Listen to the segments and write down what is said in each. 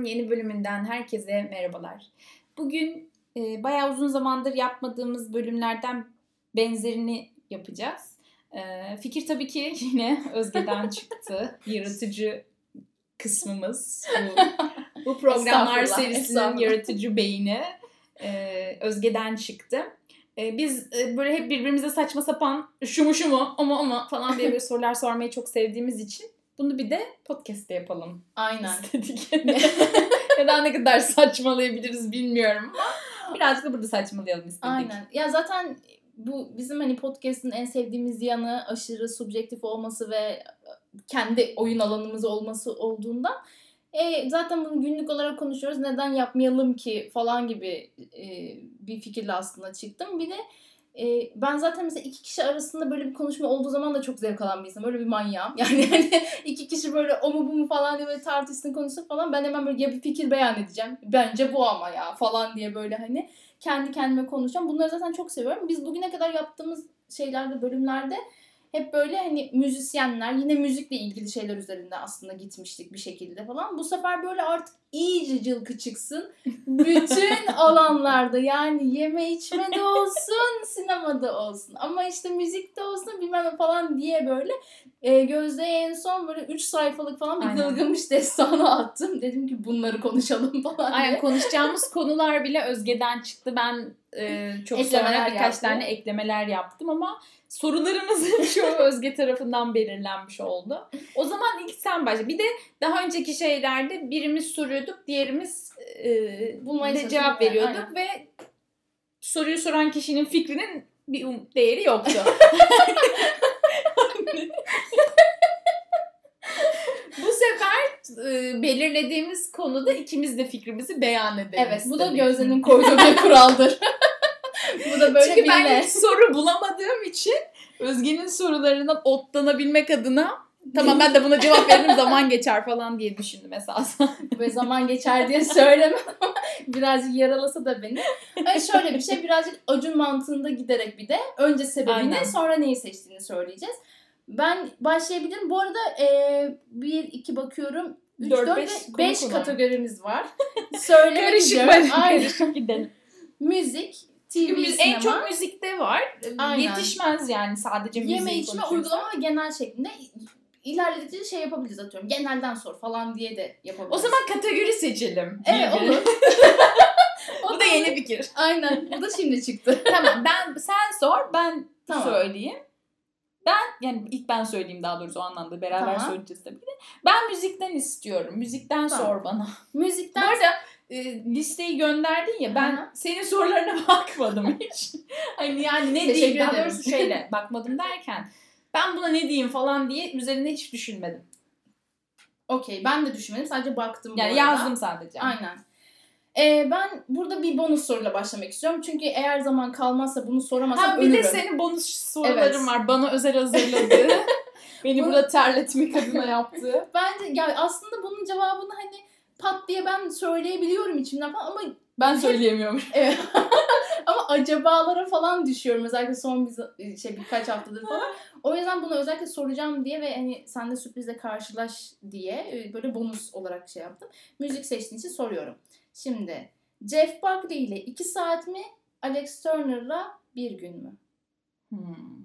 Yapın yeni bölümünden herkese merhabalar. Bugün e, bayağı uzun zamandır yapmadığımız bölümlerden benzerini yapacağız. E, fikir tabii ki yine Özge'den çıktı. Yaratıcı kısmımız. Bu, bu programlar serisinin yaratıcı beyni e, Özge'den çıktı. E, biz e, böyle hep birbirimize saçma sapan şu mu şu mu ama ama falan diye böyle sorular sormayı çok sevdiğimiz için bunu bir de podcast'te yapalım Aynen. istedik. Neden ne kadar saçmalayabiliriz bilmiyorum ama birazcık da burada saçmalayalım istedik. Aynen. Ya zaten bu bizim hani podcast'ın en sevdiğimiz yanı aşırı subjektif olması ve kendi oyun alanımız olması olduğundan e, zaten bunu günlük olarak konuşuyoruz. Neden yapmayalım ki falan gibi e, bir fikirle aslında çıktım. Bir de e, ben zaten mesela iki kişi arasında böyle bir konuşma olduğu zaman da çok zevk alan bir insanım. Öyle bir manyağım. Yani hani iki kişi böyle o mu bu mu falan diye böyle tartışsın konuşsun falan. Ben hemen böyle ya bir fikir beyan edeceğim. Bence bu ama ya falan diye böyle hani kendi kendime konuşacağım. Bunları zaten çok seviyorum. Biz bugüne kadar yaptığımız şeylerde, bölümlerde hep böyle hani müzisyenler, yine müzikle ilgili şeyler üzerinde aslında gitmiştik bir şekilde falan. Bu sefer böyle artık iyice cılkı çıksın. Bütün alanlarda yani yeme içmede olsun, sinemada olsun. Ama işte müzikte olsun bilmem ne falan diye böyle e, Gözde'ye en son böyle 3 sayfalık falan bir Aynen. Gılgamış destanı attım. Dedim ki bunları konuşalım falan diye. Aynen konuşacağımız konular bile Özge'den çıktı. Ben e, çok sonra birkaç yaptı. tane eklemeler yaptım ama sorularımızın çoğu Özge tarafından belirlenmiş oldu. O zaman ilk sen başla. Bir de daha önceki şeylerde birimiz soruyorduk, diğerimiz e, Bulmaya de cevap yani, veriyorduk ve soruyu soran kişinin fikrinin bir um- değeri yoktu. Bu sefer e, belirlediğimiz konuda ikimiz de fikrimizi beyan edelim. Evet bu da. Gözde'nin koyduğu bir kuraldır. bu da böyle Çünkü ben bilme. hiç soru bulamadığım için Özge'nin sorularından otlanabilmek adına tamam ben de buna cevap veririm zaman geçer falan diye düşündüm esasen. Ve zaman geçer diye söylemem ama birazcık yaralasa da beni. Yani şöyle bir şey birazcık acun mantığında giderek bir de önce sebebini Aynen. sonra neyi seçtiğini söyleyeceğiz. Ben başlayabilirim. Bu arada e, bir iki bakıyorum. 3, Dört, 4 beş ve konu 5 konu. kategorimiz var. Söyle Karışık Aynen. karışık gidelim. Müzik, TV, biz sinema, en çok müzikte var. Aynen. Yetişmez yani sadece müziği yeme içme, uygulama ve genel şeklinde ilerledikçe şey yapabiliriz atıyorum. Genelden sor falan diye de yapabiliriz. O zaman kategori seçelim. Evet Birbirine. olur. Bu da yeni fikir. Aynen. Bu da şimdi çıktı. tamam ben sen sor ben Tamam. söyleyeyim. Ben yani ilk ben söyleyeyim daha doğrusu o anlamda beraber Tamam. söyleyeceğiz tabii de. Ben müzikten istiyorum. Müzikten Tamam. sor bana. Bu Müzikten arada e, listeyi gönderdin ya ben hı. senin sorularına bakmadım hiç. hani yani ne diyeyim daha doğrusu şöyle bakmadım derken ben buna ne diyeyim falan diye üzerine hiç düşünmedim. Okey ben de düşünmedim sadece baktım bu Yani arada. yazdım sadece. Aynen. Ee, ben burada bir bonus soruyla başlamak istiyorum. Çünkü eğer zaman kalmazsa bunu soramazsam Ha bir ölürüm. de senin bonus soruların Evet. var. Bana özel hazırladığı. Beni Bu- burada terletmek adına yaptığı. Bence ya aslında bunun cevabını hani pat diye ben söyleyebiliyorum içimden falan ama Ben söyleyemiyorum. evet. ama acabalara falan düşüyorum özellikle son bir şey birkaç haftadır falan. O yüzden bunu özellikle soracağım diye ve hani sen de sürprizle karşılaş diye e, böyle bonus olarak şey yaptım. Müzik seçtiğin için soruyorum. Şimdi Jeff Buckley ile 2 saat mi? Alex Turner'la bir gün mü? Hmm.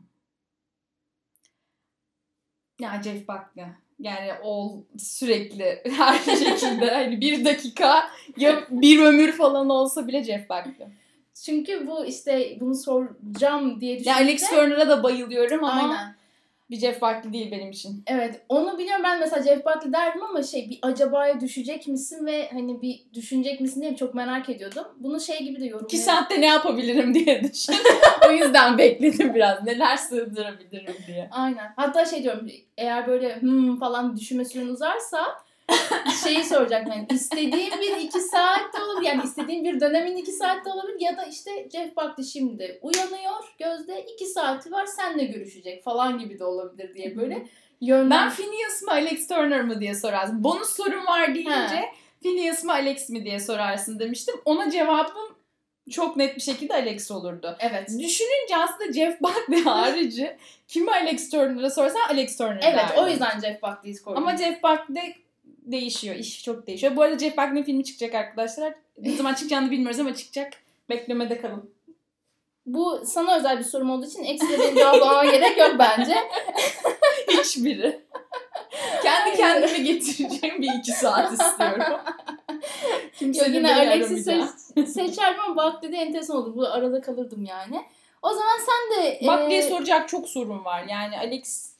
Ya Jeff Buckley. Yani o sürekli her şekilde hani bir dakika ya bir ömür falan olsa bile Jeff Buckley. Çünkü bu işte bunu soracağım diye Ya düşününce... Alex Turner'a da bayılıyorum ama Aynen. Bir Jeff Buckley değil benim için. Evet onu biliyorum ben mesela Jeff Buckley derdim ama şey bir acabaya düşecek misin ve hani bir düşünecek misin diye çok merak ediyordum. Bunu şey gibi de yorumluyorum. İki saatte ne yapabilirim diye düşün. o yüzden bekledim biraz. Neler sığdırabilirim diye. Aynen. Hatta şey diyorum eğer böyle hmm falan düşünme süren uzarsa şeyi soracaktım yani istediğim bir iki saatte olabilir yani istediğim bir dönemin iki saatte olabilir ya da işte Jeff Buckley şimdi uyanıyor gözde iki saati var senle görüşecek falan gibi de olabilir diye böyle yönden. Ben Phineas mı Alex Turner mı diye sorarsın. Bonus sorun var deyince He. Phineas mı Alex mi diye sorarsın demiştim. Ona cevabım çok net bir şekilde Alex olurdu. Evet. Düşününce aslında Jeff Buckley harici kimi Alex Turner'a sorsan Alex Turner Evet derdim. o yüzden Jeff Buckley'i koydum. Ama Jeff Buckley değişiyor. İş çok değişiyor. Bu arada Jeff Buckley'in filmi çıkacak arkadaşlar. Ne zaman çıkacağını bilmiyoruz ama çıkacak. Beklemede kalın. Bu sana özel bir sorum olduğu için ekstra benim cevaplamama gerek yok bence. Hiçbiri. Kendi kendime getireceğim bir iki saat istiyorum. Yok, Kimsenin yine Alex'i seç, seçerdim ama Buckley de enteresan oldu. Bu arada kalırdım yani. O zaman sen de... Buckley'e e, soracak çok sorun var. Yani Alex'le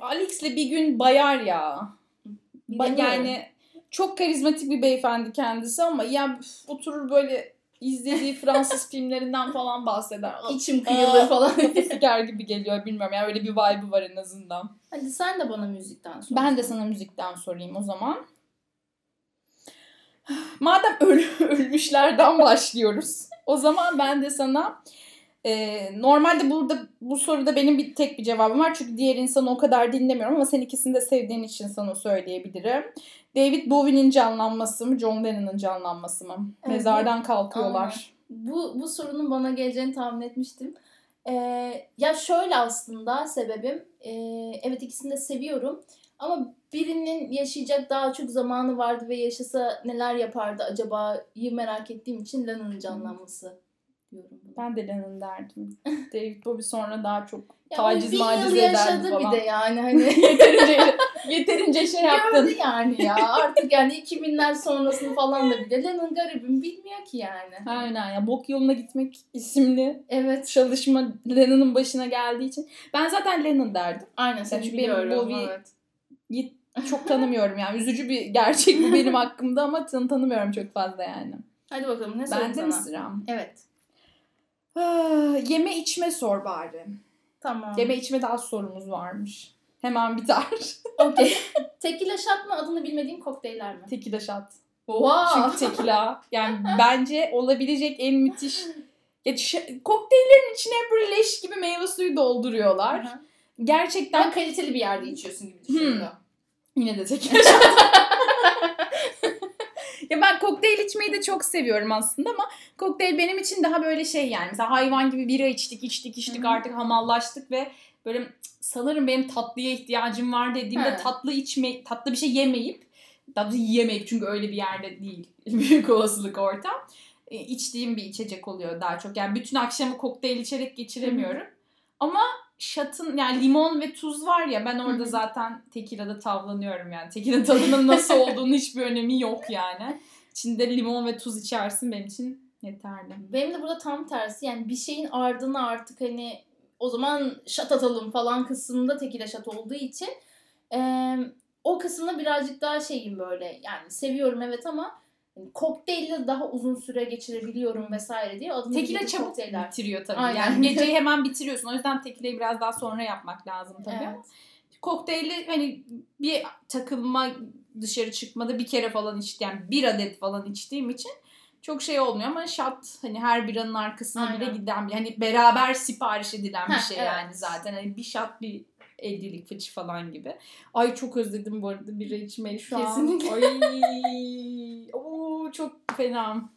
Alex'le bir gün bayar ya. Yani çok karizmatik bir beyefendi kendisi ama ya üf, oturur böyle izlediği Fransız filmlerinden falan bahseder. içim kıyılır falan. Siker gibi geliyor bilmiyorum. Yani öyle bir vibe'ı var en azından. Hadi sen de bana müzikten sor. Ben de sana müzikten sorayım o zaman. Madem öl- ölmüşlerden başlıyoruz. O zaman ben de sana e, normalde burada bu soruda benim bir tek bir cevabım var. Çünkü diğer insanı o kadar dinlemiyorum ama sen ikisini de sevdiğin için sana söyleyebilirim. David Bowie'nin canlanması mı, John Lennon'ın canlanması mı? Evet, Mezardan kalkıyorlar. Bu, bu sorunun bana geleceğini tahmin etmiştim. Ee, ya şöyle aslında sebebim. ee, evet ikisini de seviyorum. Ama birinin yaşayacak daha çok zamanı vardı ve yaşasa neler yapardı acaba'yı merak ettiğim için Lennon'ın canlanması diyorum. buna. Ben de Lennon derdim. David Bowie sonra daha çok Ya taciz maciz ederdi yaşadı falan. bir de yani hani. yeterince yeterince şey yaptın. Gördü yani ya. Artık yani 2000'ler sonrasını falan da bir de Lennon garibim bilmiyor ki yani. Aynen ya Bok Yoluna Gitmek isimli Evet. çalışma Lennon'ın başına geldiği için. Ben zaten Lennon derdim. Aynen seni benim biliyorum. Bowie- Evet. Git çok tanımıyorum yani. Üzücü bir gerçek bu benim hakkımda ama tan tanımıyorum çok fazla yani. Hadi bakalım ne sorayım Bende mi sıram? Evet. Yeme içme sor bari. Tamam. Yeme içme daha sorumuz varmış. Hemen biter. Okey. tekila shot mı adını bilmediğim kokteyller mi? Tekila shot. Oha. Çünkü tekila yani bence olabilecek en müthiş ya ş- kokteyllerin içine böyle leş gibi meyve suyu dolduruyorlar. Gerçekten Ben kaliteli bir yerde içiyorsun gibi düşünüyorum. Yine de tekila shot. kokteyl içmeyi de çok seviyorum aslında ama kokteyl benim için daha böyle şey yani mesela hayvan gibi bira içtik içtik içtik Hı hı. artık hamallaştık ve böyle "Cık, sanırım benim tatlıya ihtiyacım var dediğimde He. tatlı içme tatlı bir şey yemeyip daha yiyemeyip çünkü öyle bir yerde değil büyük olasılık ortam e, içtiğim bir içecek oluyor daha çok yani bütün akşamı kokteyl içerek geçiremiyorum ama şatın yani limon ve tuz var ya ben orada Hı hı. zaten tekilada tavlanıyorum yani. Tekila tadının nasıl olduğunu hiçbir önemi yok yani. İçinde limon ve tuz içersin benim için yeterli. Benim de burada tam tersi yani bir şeyin ardına artık hani o zaman şat atalım falan kısmında tekila şat olduğu için eee, o kısımda birazcık daha şeyim böyle yani seviyorum evet ama hani kokteylle daha uzun süre geçirebiliyorum vesaire diye adını bildiğim çabuk kokteyller. bitiriyor tabii. Aynen. Yani geceyi hemen bitiriyorsun. O yüzden tekilayı biraz daha sonra yapmak lazım tabii. Evet. Kokteyli hani bir takılma dışarı çıkmada bir kere falan içtiğim yani bir adet falan içtiğim için çok şey olmuyor ama shot hani her biranın arkasına bile Aynen. giden bir hani beraber sipariş edilen bir şey evet. yani zaten hani bir shot bir 50'lik fıçı falan gibi. Ay çok özledim bu arada bira içmeyi şu Kesinlikle. an. Ay. Oo çok fena.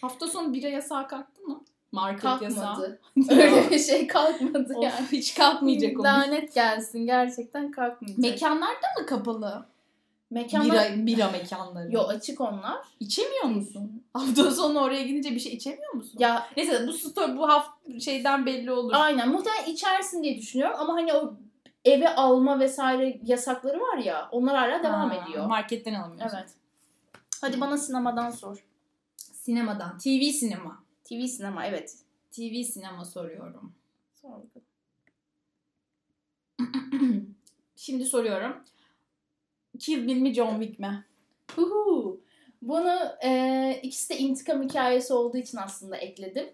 Hafta sonu bira yasağı kalktı mı? Market yasağı. Kalkmadı. Öyle bir şey kalkmadı Of, yani. hiç kalkmayacak o. Lanet gelsin gerçekten kalkmayacak. Mekanlar da mı kapalı? Mekanlar... Bira, bira mekanları. Yo açık onlar. İçemiyor musun? Hafta sonu oraya gidince bir şey içemiyor musun? Ya Neyse bu story bu hafta şeyden belli olur. Aynen muhtemelen içersin diye düşünüyorum ama hani o eve alma vesaire yasakları var ya onlar hala devam Ha, ediyor. Marketten alınmıyorsun. Evet. Hadi bana sinemadan sor. Sinemadan. TV sinema. TV sinema evet. TV sinema soruyorum. Sor. Şimdi soruyorum. Kill Bill mi John Wick mi? Huhu. Bunu e, ikisi de intikam hikayesi olduğu için aslında ekledim.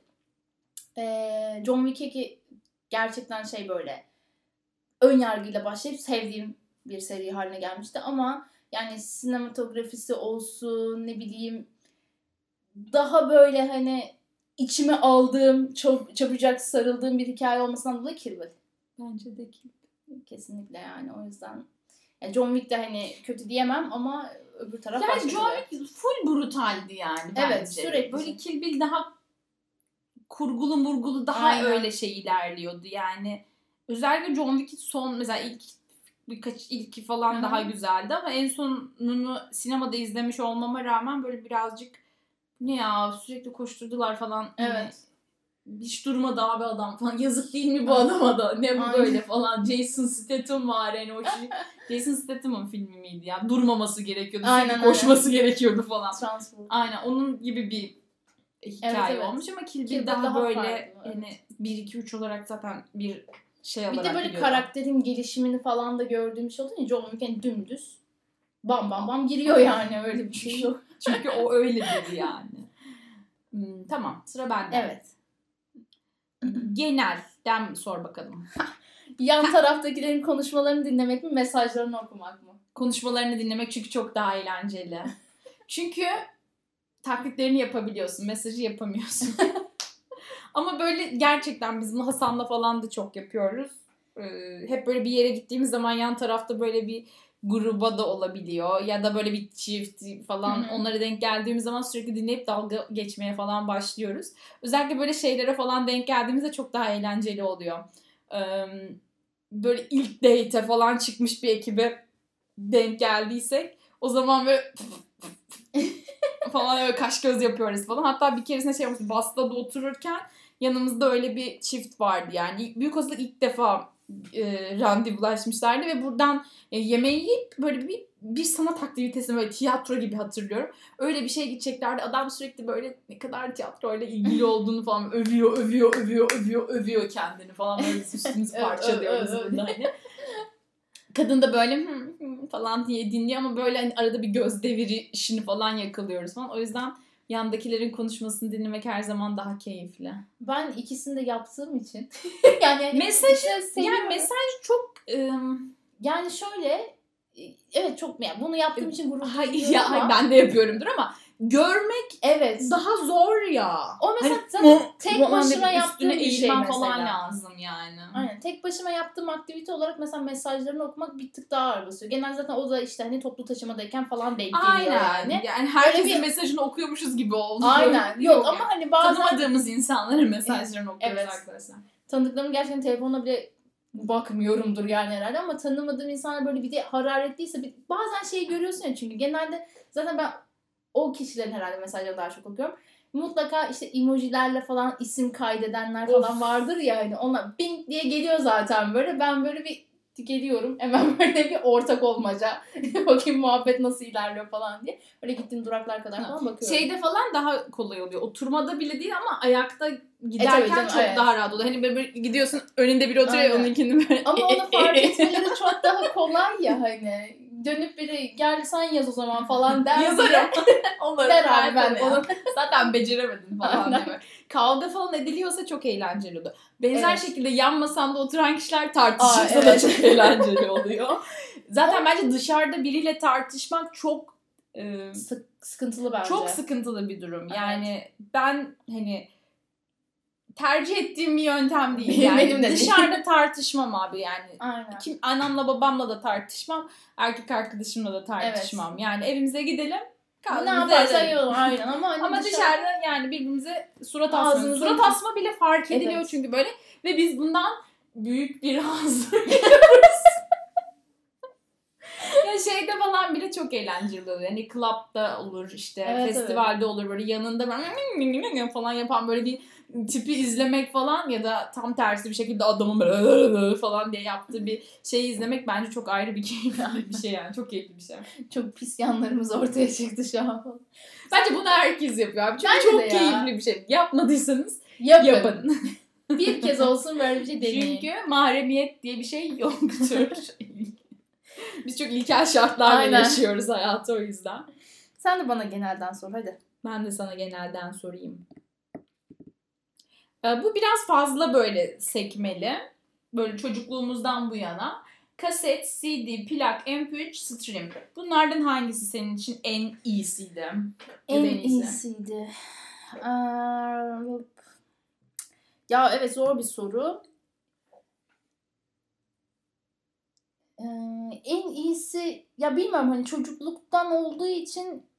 E, John Wick'i gerçekten şey böyle ön yargıyla başlayıp sevdiğim bir seri haline gelmişti ama yani sinematografisi olsun ne bileyim daha böyle hani içime aldığım, çok çabucak sarıldığım bir hikaye olmasından dolayı Kill Bill. Bence de Kill Kesinlikle yani o yüzden. Yani John Wick de hani kötü diyemem ama öbür taraf başka. Yani John. Wick full brutaldi yani Evet, bence. sürekli. Böyle Kill Bill daha kurgulu murgulu daha Aynen. öyle şey ilerliyordu yani. Özellikle John Wick'in son mesela ilk birkaç ilki falan Hı hı. daha güzeldi ama en sonunu sinemada izlemiş olmama rağmen böyle birazcık ne ya sürekli koşturdular falan. Hani Evet. Hiç durmadı abi adam falan. Yazık değil mi bu adama da? Ne bu Aynen. böyle falan. Jason Statham var yani o şey. Jason Statham'ın filmi miydi ya? Durmaması gerekiyordu. Aynen Sürekli öyle. koşması gerekiyordu falan. Transport. Aynen onun gibi bir hikaye Evet, evet. olmuş ama Kill Bill daha, daha böyle farklı, evet. yani 1 2 3 olarak zaten bir şey Bir olarak de böyle gidiyordu. karakterin gelişimini falan da gördüğüm bir şey oldu ya John Wick hani dümdüz bam bam bam giriyor yani öyle bir şey yok. Çünkü o öyle dedi yani. Hmm, tamam sıra bende. Evet. Genelden sor bakalım. Yan taraftakilerin konuşmalarını dinlemek mi mesajlarını okumak mı? konuşmalarını dinlemek çünkü çok daha eğlenceli. çünkü taklitlerini yapabiliyorsun, mesajı yapamıyorsun. Ama böyle gerçekten biz bunu Hasan'la falan da çok yapıyoruz. Ee, hep böyle bir yere gittiğimiz zaman yan tarafta böyle bir gruba da olabiliyor ya da böyle bir çift falan Hı hı. onlara denk geldiğimiz zaman sürekli dinleyip dalga geçmeye falan başlıyoruz. Özellikle böyle şeylere falan denk geldiğimizde çok daha eğlenceli oluyor. Ee, böyle ilk date'e falan çıkmış bir ekibe denk geldiysek o zaman böyle falan öyle kaş göz yapıyoruz falan. Hatta bir keresinde şey olmuştu. Basta'da otururken yanımızda öyle bir çift vardı yani. Büyük olasılıkla ilk defa e, randevulaşmışlardı ve buradan e, yemeği yiyip böyle bir bir sanat aktivitesi böyle tiyatro gibi hatırlıyorum. Öyle bir şeye gideceklerdi. Adam sürekli böyle ne kadar tiyatroyla ilgili olduğunu falan övüyor, övüyor, övüyor, övüyor, övüyor kendini falan böyle üstümüzü Evet, parçalıyoruz burada hani. Kadın da böyle "Hı, hı" falan diye dinliyor ama böyle hani arada bir göz deviri işini falan yakalıyoruz falan. O yüzden yandakilerin konuşmasını dinlemek her zaman daha keyifli. Ben ikisini de yaptığım için yani hani ikisini de seviyorum. Yani mesaj çok ım, Yani şöyle evet çok yani bunu yaptığım için gurur hayır, duyuyorum ya, ama hayır, ben de yapıyorumdur ama görmek evet. daha zor ya. O mesela Hani, zaten tek başıma deyip yaptığım bir şey mesela. falan lazım yani. Aynen. Tek başıma yaptığım aktivite olarak mesela mesajlarını okumak bir tık daha ağır basıyor. Genel zaten o da işte hani toplu taşımadayken falan denk geliyor Aynen. yani. Yani, herkesin bir- mesajını okuyormuşuz gibi oldu. Aynen. Yok ama hani bazen Tanımadığımız insanların mesajlarını okuyoruz Evet. arkadaşlar. tanıdıklarım gerçekten telefonla bile bakmıyorumdur yani herhalde ama tanımadığım insanlar böyle bir de hararetliyse bir, bazen şeyi görüyorsun ya çünkü genelde zaten ben o kişilerin herhalde mesajlarını daha çok okuyorum. Mutlaka işte emojilerle falan isim kaydedenler falan Of. vardır ya hani onlar bing diye geliyor zaten böyle ben böyle bir geliyorum hemen böyle bir ortak olmaca bakayım muhabbet nasıl ilerliyor falan diye böyle gittiğim duraklar kadar falan bakıyorum. Şeyde falan daha kolay oluyor. Oturmada bile değil ama ayakta giderken E, canım, çok evet. daha rahat oluyor. Hani böyle gidiyorsun önünde biri oturuyor Aynen. onunkini böyle. Ama onu fark etmeleri çok daha kolay ya hani. Dönüp biri gel sen yaz o zaman falan der. Yazarım. Olur. Der abi ben de Onu zaten beceremedim falan diye. Kavga falan ediliyorsa çok eğlenceli oluyor. Benzer Evet. şekilde yan masanda oturan kişiler tartışırsa Aa, da evet. çok eğlenceli oluyor. Zaten bence dışarıda biriyle tartışmak çok e, Sık, sıkıntılı bence. çok sıkıntılı bir durum. Evet. Yani ben hani tercih ettiğim bir yöntem değil. Yani benim de değil. dışarıda tartışmam abi yani. Aynen. Kim annemle babamla da tartışmam, erkek arkadaşımla da tartışmam. Yani evimize gidelim. Ne edelim. yiyorum aynen ama hani Ama dışarı- dışarıda yani birbirimize surat asma. Surat asma bile fark ediliyor Evet. çünkü böyle. Ve biz bundan büyük bir haz duyuyoruz. ya şeyde falan bile çok eğlenceli oluyor. Yani club'da olur işte Evet, festivalde olur böyle yanında böyle falan yapan böyle bir tipi izlemek falan ya da tam tersi bir şekilde adamın böyle falan diye yaptığı bir şeyi izlemek bence çok ayrı bir keyifli bir şey yani. Çok keyifli bir şey. çok pis yanlarımız ortaya çıktı şu an. Bence bunu herkes yapıyor abi. Çünkü Bence çok keyifli bir şey. Yapmadıysanız Yapın. yapın. Bir kez olsun böyle bir şey deneyin. Çünkü mahremiyet diye bir şey yoktur. Biz çok ilkel şartlarla Aynen. yaşıyoruz hayatı o yüzden. Sen de bana genelden sor hadi. Ben de sana genelden sorayım. Ee, Bu biraz fazla böyle sekmeli. Böyle çocukluğumuzdan bu yana. Kaset, CD, plak, MP3, stream. Bunlardan hangisi senin için en iyisiydi? En iyisi? iyisiydi. Ee, ya evet zor bir soru. Ee, en iyisi ya bilmiyorum hani çocukluktan olduğu için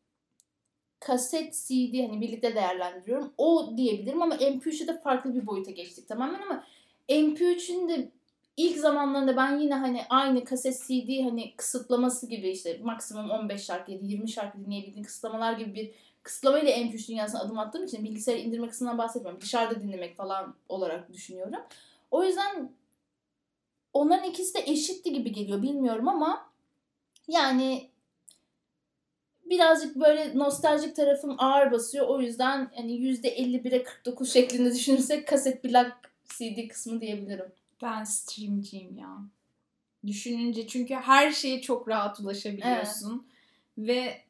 kaset CD hani birlikte değerlendiriyorum. O diyebilirim ama MP3'e de farklı bir boyuta geçtik tamamen ama MP3'ün de ilk zamanlarında ben yine hani aynı kaset CD hani kısıtlaması gibi işte maksimum 15 şarkı ya da 20 şarkı dinleyebildiğin kısıtlamalar gibi bir kısıtlamayla MP3 dünyasına adım attığım için bilgisayarı indirme kısmından bahsetmiyorum. Dışarıda dinlemek falan olarak düşünüyorum. O yüzden onların ikisi de eşitti gibi geliyor bilmiyorum ama yani birazcık böyle nostaljik tarafım ağır basıyor. O yüzden hani %51'e 49 şeklinde düşünürsek kaset plak CD kısmı diyebilirim. Ben streamciyim ya. Düşününce çünkü her şeye çok rahat ulaşabiliyorsun. Ve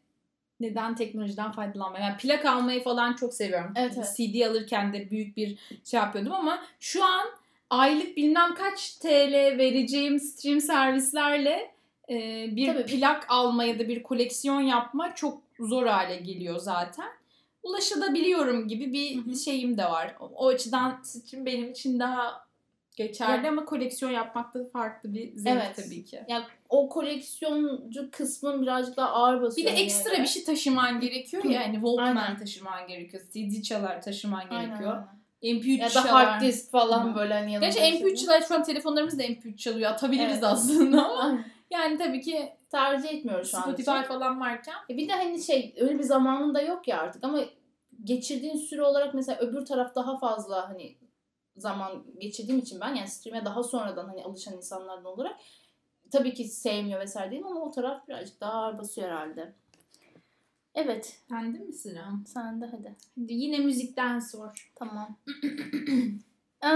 neden teknolojiden faydalanmaya? Yani plak almayı falan çok seviyorum. Evet, evet. CD alırken de büyük bir şey yapıyordum ama şu an aylık bilmem kaç TL vereceğim stream servislerle e, bir Tabii. plak alma ya da bir koleksiyon yapma çok zor hale geliyor zaten. Ulaşılabiliyorum gibi bir Hı hı. şeyim de var. O, açıdan stream benim için daha geçerli Ya- ama koleksiyon yapmak da farklı bir zevk Evet. tabii ki. Yani o koleksiyoncu kısmın birazcık daha ağır Bir basıyor. de hani ekstra yine. bir şey taşıman gerekiyor ya. Yani Walkman Aynen. taşıman gerekiyor. CD çalar taşıman gerekiyor. aynen. MP3 Ya da çalar. hard disk falan Hı. böyle hani yanında. Gerçi MP3 çalar şu an telefonlarımız da MP3 çalıyor. Atabiliriz Evet. aslında ama. Yani tabii ki Tercih etmiyoruz şu an. Spotify için. falan varken E bir de hani şey öyle bir zamanın da yok ya artık ama geçirdiğin süre olarak mesela öbür taraf daha fazla hani zaman geçirdiğim için ben yani stream'e daha sonradan hani alışan insanlardan olarak tabii ki sevmiyor vesaire değilim ama o taraf birazcık daha ağır basıyor herhalde. Evet. sende mi sıra? Sen de hadi. Hadi yine müzikten sor. Tamam. Ee,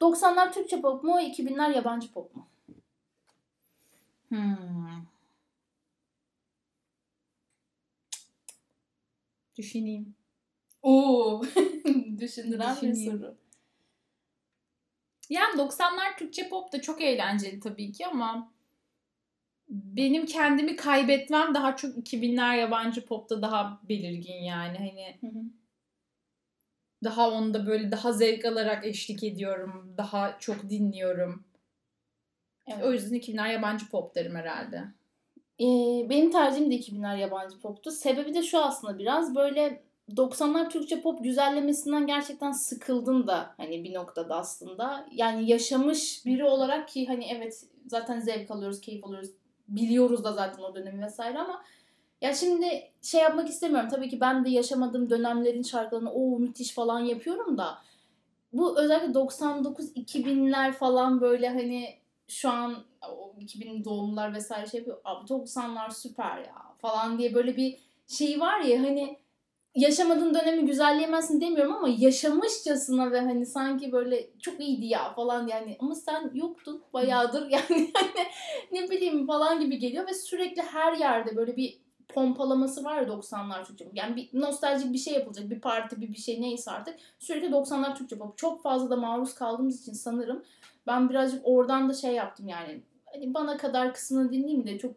90'lar Türkçe pop mu? 2000'ler yabancı pop mu? Hmm. Düşüneyim. Oo. Düşündüren bir soru. Yani 90'lar Türkçe pop da çok eğlenceli tabii ki ama benim kendimi kaybetmem daha çok 2000'ler yabancı popta daha belirgin yani. Hani Hı hı. daha onda böyle daha zevk alarak eşlik ediyorum. Daha çok dinliyorum. Evet. O yüzden 2000'ler yabancı pop derim herhalde. Ee, benim tercihim de 2000'ler yabancı poptu. Sebebi de şu aslında biraz böyle 90'lar Türkçe pop güzellemesinden gerçekten sıkıldım da hani bir noktada aslında. Yani yaşamış biri olarak ki hani evet zaten zevk alıyoruz, keyif alıyoruz. Biliyoruz da zaten o dönemi vesaire ama ya şimdi şey yapmak istemiyorum. Tabii ki ben de yaşamadığım dönemlerin şarkılarını o müthiş falan yapıyorum da bu özellikle 99 2000'ler falan böyle hani şu an o 2000 doğumlular vesaire şey yapıyor. Abi 90'lar süper ya falan diye böyle bir şey var ya hani yaşamadığın dönemi güzelleyemezsin demiyorum ama yaşamışçasına ve hani sanki böyle çok iyiydi ya falan yani ama sen yoktun bayağıdır yani hani ne bileyim falan gibi geliyor ve sürekli her yerde böyle bir pompalaması var ya 90'lar Türkçe pop. Yani bir nostaljik bir şey yapılacak. Bir parti, bir bir şey neyse artık. Sürekli 90'lar Türkçe pop. Çok fazla da maruz kaldığımız için sanırım ben birazcık oradan da şey yaptım yani. Hani bana kadar kısmını dinleyeyim de çok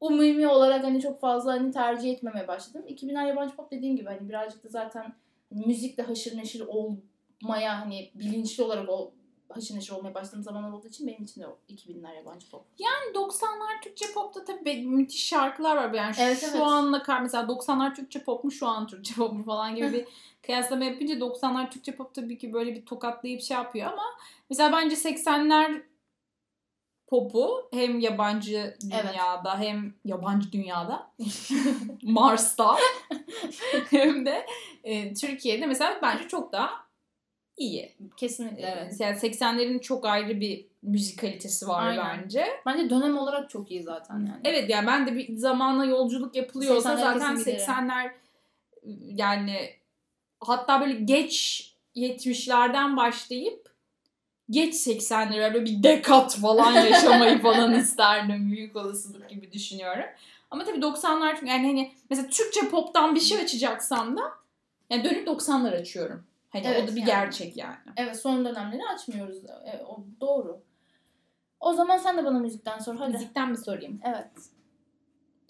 umumi olarak hani çok fazla hani tercih etmemeye başladım. 2000'ler yabancı pop dediğim gibi hani birazcık da zaten hani müzikle haşır neşir olmaya hani bilinçli olarak o haşır neşir olmaya başladığım zamanlar olduğu için benim için de o 2000'ler yabancı pop. Yani 90'lar Türkçe popta tabii müthiş şarkılar var. Yani Evet, şu evet. anla kar mesela 90'lar Türkçe pop mu şu an Türkçe pop mu falan gibi bir kıyaslama yapınca 90'lar Türkçe pop tabii ki böyle bir tokatlayıp şey yapıyor ama mesela bence 80'ler popu hem yabancı dünyada hem yabancı dünyada Mars'ta hem de e, Türkiye'de mesela bence çok daha iyi. Kesinlikle evet. Evet. Yani 80'lerin çok ayrı bir müzik kalitesi var Aynen. bence. Bence dönem olarak çok iyi zaten yani. Evet yani ben de bir zamana yolculuk yapılıyorsa 80'ler zaten kesin giderim. 80'ler yani hatta böyle geç 70'lerden başlayıp geç 80'lere böyle bir dekat falan yaşamayı falan isterdim büyük olasılık gibi düşünüyorum. Ama tabii 90'lar çünkü yani hani mesela Türkçe pop'tan bir şey açacaksam da yani dönüp 90'lar açıyorum. Hani Evet, o da bir yani. gerçek yani. Evet son dönemleri açmıyoruz. E, o doğru. O zaman sen de bana müzikten sor hadi. Müzikten mi sorayım? Evet.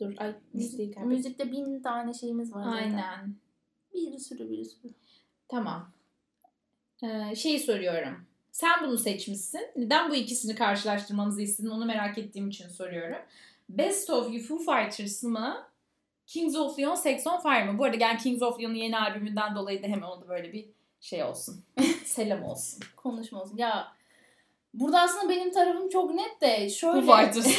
Dur ay kaybettim. müzikte bin tane şeyimiz var zaten. Aynen. Bir sürü bir sürü. Tamam. Ee, şeyi soruyorum. Sen bunu seçmişsin. Neden bu ikisini karşılaştırmamızı istedin onu merak ettiğim için soruyorum. Best of You Foo Fighters mı? Kings of Leon Sex on Fire mı? Bu arada gel Kings of Leon'un yeni albümünden dolayı da hemen oldu böyle bir şey olsun. Selam olsun. Konuşma olsun. Ya burada aslında benim tarafım çok net de şöyle. Foo Fighters.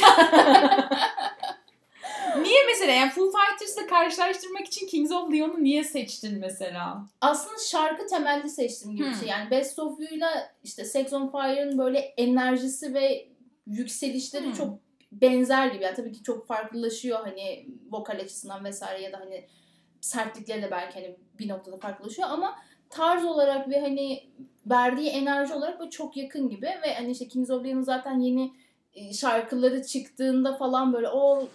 niye mesela? Yani Foo Fighters'la karşılaştırmak için Kings of Leon'u niye seçtin mesela? aslında şarkı temelli seçtiğim gibi bir Hmm. şey. Yani Best of You'yla işte Sex on Fire'ın böyle enerjisi ve yükselişleri Hmm. çok benzer gibi. Yani tabii ki çok farklılaşıyor hani vokal açısından vesaire ya da hani sertlikleri de belki hani bir noktada farklılaşıyor ama tarz olarak ve hani verdiği enerji olarak böyle çok yakın gibi ve hani işte Kings of Leon'un zaten yeni e, şarkıları çıktığında falan böyle o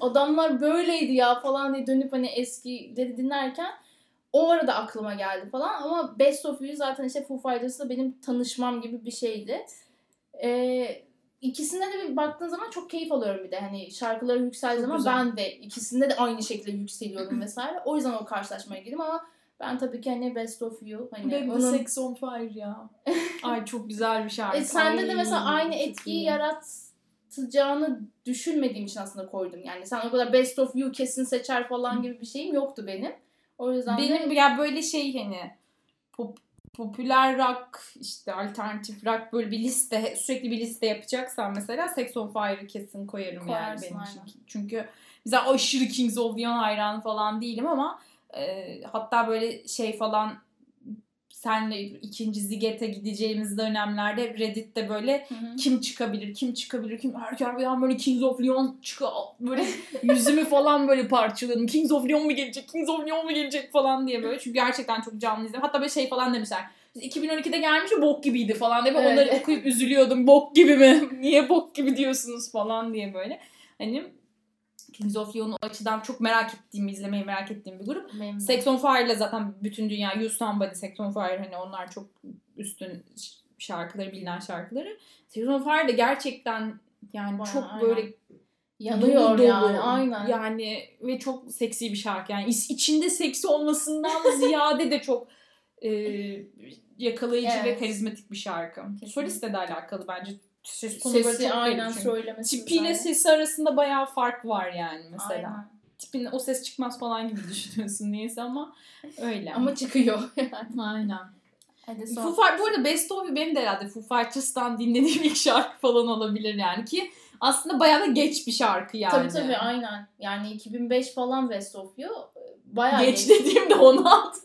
adamlar böyleydi ya falan diye dönüp hani eskileri dinlerken o arada aklıma geldi falan ama Best of You zaten işte Foo Fighters'la benim tanışmam gibi bir şeydi. Ee, ikisine de bir baktığın zaman çok keyif alıyorum bir de. Hani şarkıları yükseldiği zaman güzel. ben de ikisinde de aynı şekilde yükseliyorum vesaire. O yüzden o karşılaşmaya girdim ama ben tabii ki hani Best of You hani de onun- Sex on Fire ya. Ay çok güzel bir şarkı. e, sende de mesela Ay, aynı etkiyi iyi. Yaratacağını düşünmediğim için aslında koydum. Yani sen o kadar Best of You kesin seçer falan gibi bir şeyim yoktu benim. O yüzden de Benim ya böyle şey hani pop, popüler rock işte alternatif rock böyle bir liste sürekli bir liste yapacaksam mesela Sex on Fire'ı kesin koyarım yani Koyarsın, benim aynen. için. Çünkü mesela aşırı Kings of Leon hayranı falan değilim ama e, hatta böyle şey falan senle ikinci Ziget'e gideceğimiz dönemlerde Reddit'te böyle Hı hı. kim çıkabilir, kim çıkabilir, kim herkes bir an böyle Kings of Leon çıkıyor. Böyle yüzümü falan böyle parçaladım. Kings of Leon mu gelecek, Kings of Leon mu gelecek falan diye böyle. Çünkü gerçekten çok canlı izledim. Hatta böyle şey falan demişler. 2012'de gelmiş bok gibiydi falan diye. Evet. onları okuyup üzülüyordum. Bok gibi mi? Niye bok gibi diyorsunuz falan diye böyle. Hani Kings of Leon'u açıdan çok merak ettiğim, izlemeyi merak ettiğim bir grup. De. Sex on Fire'la zaten bütün dünya You Somebody, Sex on Fire hani onlar çok üstün şarkıları, bilinen şarkıları. Sex on Fire de gerçekten yani Bayağı, çok aynen. böyle yanıyor dolu yani aynen. Yani ve çok seksi bir şarkı. Yani iç- içinde seksi olmasından ziyade de çok e, yakalayıcı ve Evet. karizmatik bir şarkı. Kesinlikle. Solistle de alakalı bence. Ses tonu böyle Sesi çok aynen garip çünkü. söylemesi. Tipiyle sesi arasında bayağı fark var yani mesela. Aynen. Tipin o ses çıkmaz falan gibi düşünüyorsun niyeyse ama öyle. Ama çıkıyor. aynen. Hadi Foo son. Fighters, bu arada Best of benim de herhalde Foo Fighters'tan dinlediğim ilk şarkı falan olabilir yani ki aslında bayağı da geç bir şarkı yani. Tabii tabii aynen. Yani 2005 falan Best of You. Bayağı Geç geç. dediğimde 16.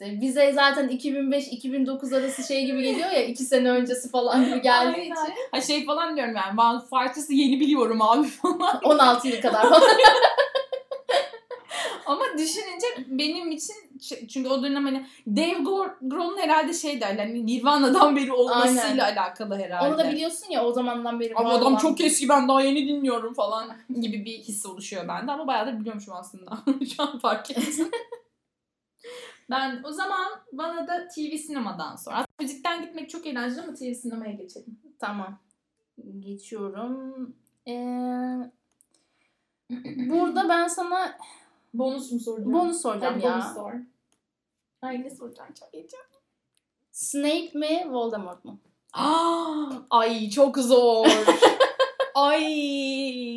İşte bize zaten 2005-2009 arası şey gibi geliyor ya 2 sene öncesi falan gibi geldiği Aynen. için. Ha şey falan diyorum yani ben Fighters'ı yeni biliyorum abi falan. 16 yıl kadar falan. Ama düşününce benim için çünkü o dönem hani Dave Gro- Grohl'un herhalde şey derler hani Nirvana'dan beri olmasıyla alakalı herhalde. Onu da biliyorsun ya o zamandan beri Ama adam olan- çok eski ben daha yeni dinliyorum falan gibi bir his oluşuyor bende ama bayağı da biliyormuşum aslında. Şu an fark ettim. Ben o zaman bana da TV sinemadan sonra. Aslında müzikten gitmek çok eğlenceli ama TV sinemaya geçelim. Tamam. Geçiyorum. Ee, burada ben sana Bonus mu soracağım? bonus soracağım Hadi ya. bonus sor. Ay ne soracağım çok heyecanlı. Snake mi Voldemort mu? Aa, Ay çok zor. Ay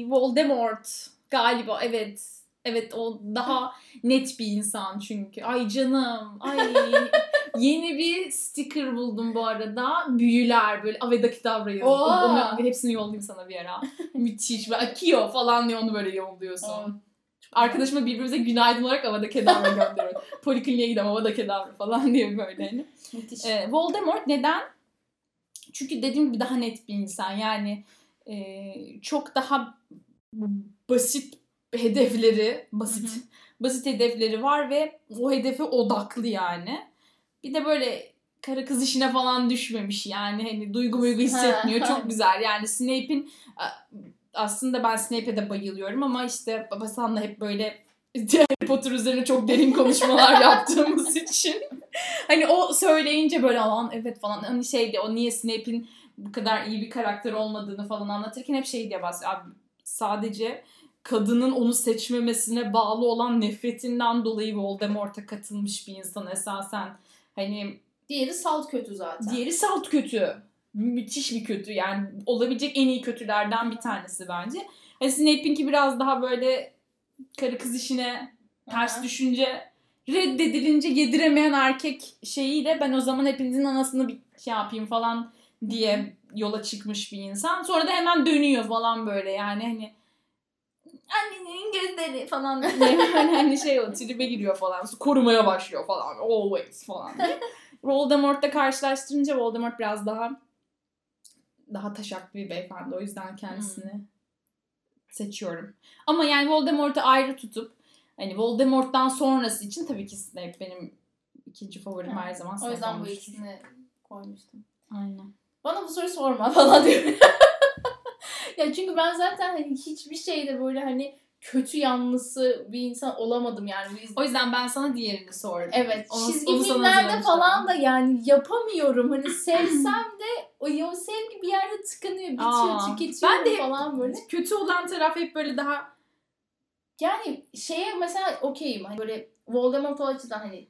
Voldemort galiba evet. Evet o daha net bir insan çünkü. Ay canım. Ay yeni bir sticker buldum bu arada. Büyüler böyle Aveda Kedavra yazıyor. Hepsini yollayayım sana bir ara. Müthiş. Ve Akio falan diye onu böyle yolluyorsun. Arkadaşıma birbirimize günaydın olarak Avada Kedavra gönderiyoruz. Polikliniğe gidelim Avada Kedavra falan diye böyle. Hani. Müthiş. Ee, Voldemort neden? Çünkü dediğim gibi daha net bir insan. Yani e, çok daha basit hedefleri, basit Hı hı. basit hedefleri var ve o hedefe odaklı yani. Bir de böyle karı kız işine falan düşmemiş yani hani duygu duygu hissetmiyor. Çok güzel yani Snape'in aslında ben Snape'e de bayılıyorum ama işte Babasan'la hep böyle Harry Potter üzerine çok derin konuşmalar yaptığımız için hani o söyleyince böyle alan evet falan hani şeydi o niye Snape'in bu kadar iyi bir karakter olmadığını falan anlatırken hep şey diye bahsediyor. Abi sadece kadının onu seçmemesine bağlı olan nefretinden dolayı Voldemort'a katılmış bir insan esasen. Hani diğeri salt kötü zaten. Diğeri salt kötü. Müthiş bir kötü yani olabilecek en iyi kötülerden bir tanesi bence. Hani Snape'inki biraz daha böyle karı kız işine ters Aha. düşünce reddedilince yediremeyen erkek şeyiyle ben o zaman hepinizin anasını bir şey yapayım falan diye yola çıkmış bir insan. Sonra da hemen dönüyor falan böyle yani hani annenin gözleri falan diye hani, hani şey o tribe giriyor falan. Korumaya başlıyor falan. Always falan diye. Voldemort'la karşılaştırınca Voldemort biraz daha daha taşaklı bir beyefendi. O yüzden kendisini hmm. seçiyorum. Ama yani Voldemort'u ayrı tutup hani Voldemort'tan sonrası için tabii ki Snape benim ikinci favorim ha. her zaman Snape O yüzden olmuştur. bu ikisini koymuştum. Aynen. Bana bu soruyu sorma falan diyor. ya çünkü ben zaten hani hiçbir şeyde böyle hani kötü yanlısı bir insan olamadım yani. Biz... O yüzden ben sana diğerini sordum. Evet. Onu, çizgi onu filmlerde falan da yani yapamıyorum. Hani sevsem de o, sevgi bir yerde tıkanıyor, bitiyor, Aa, tüketiyor ben de falan böyle. Kötü olan taraf hep böyle daha yani şeye mesela okeyim. Hani böyle Voldemort o açıdan hani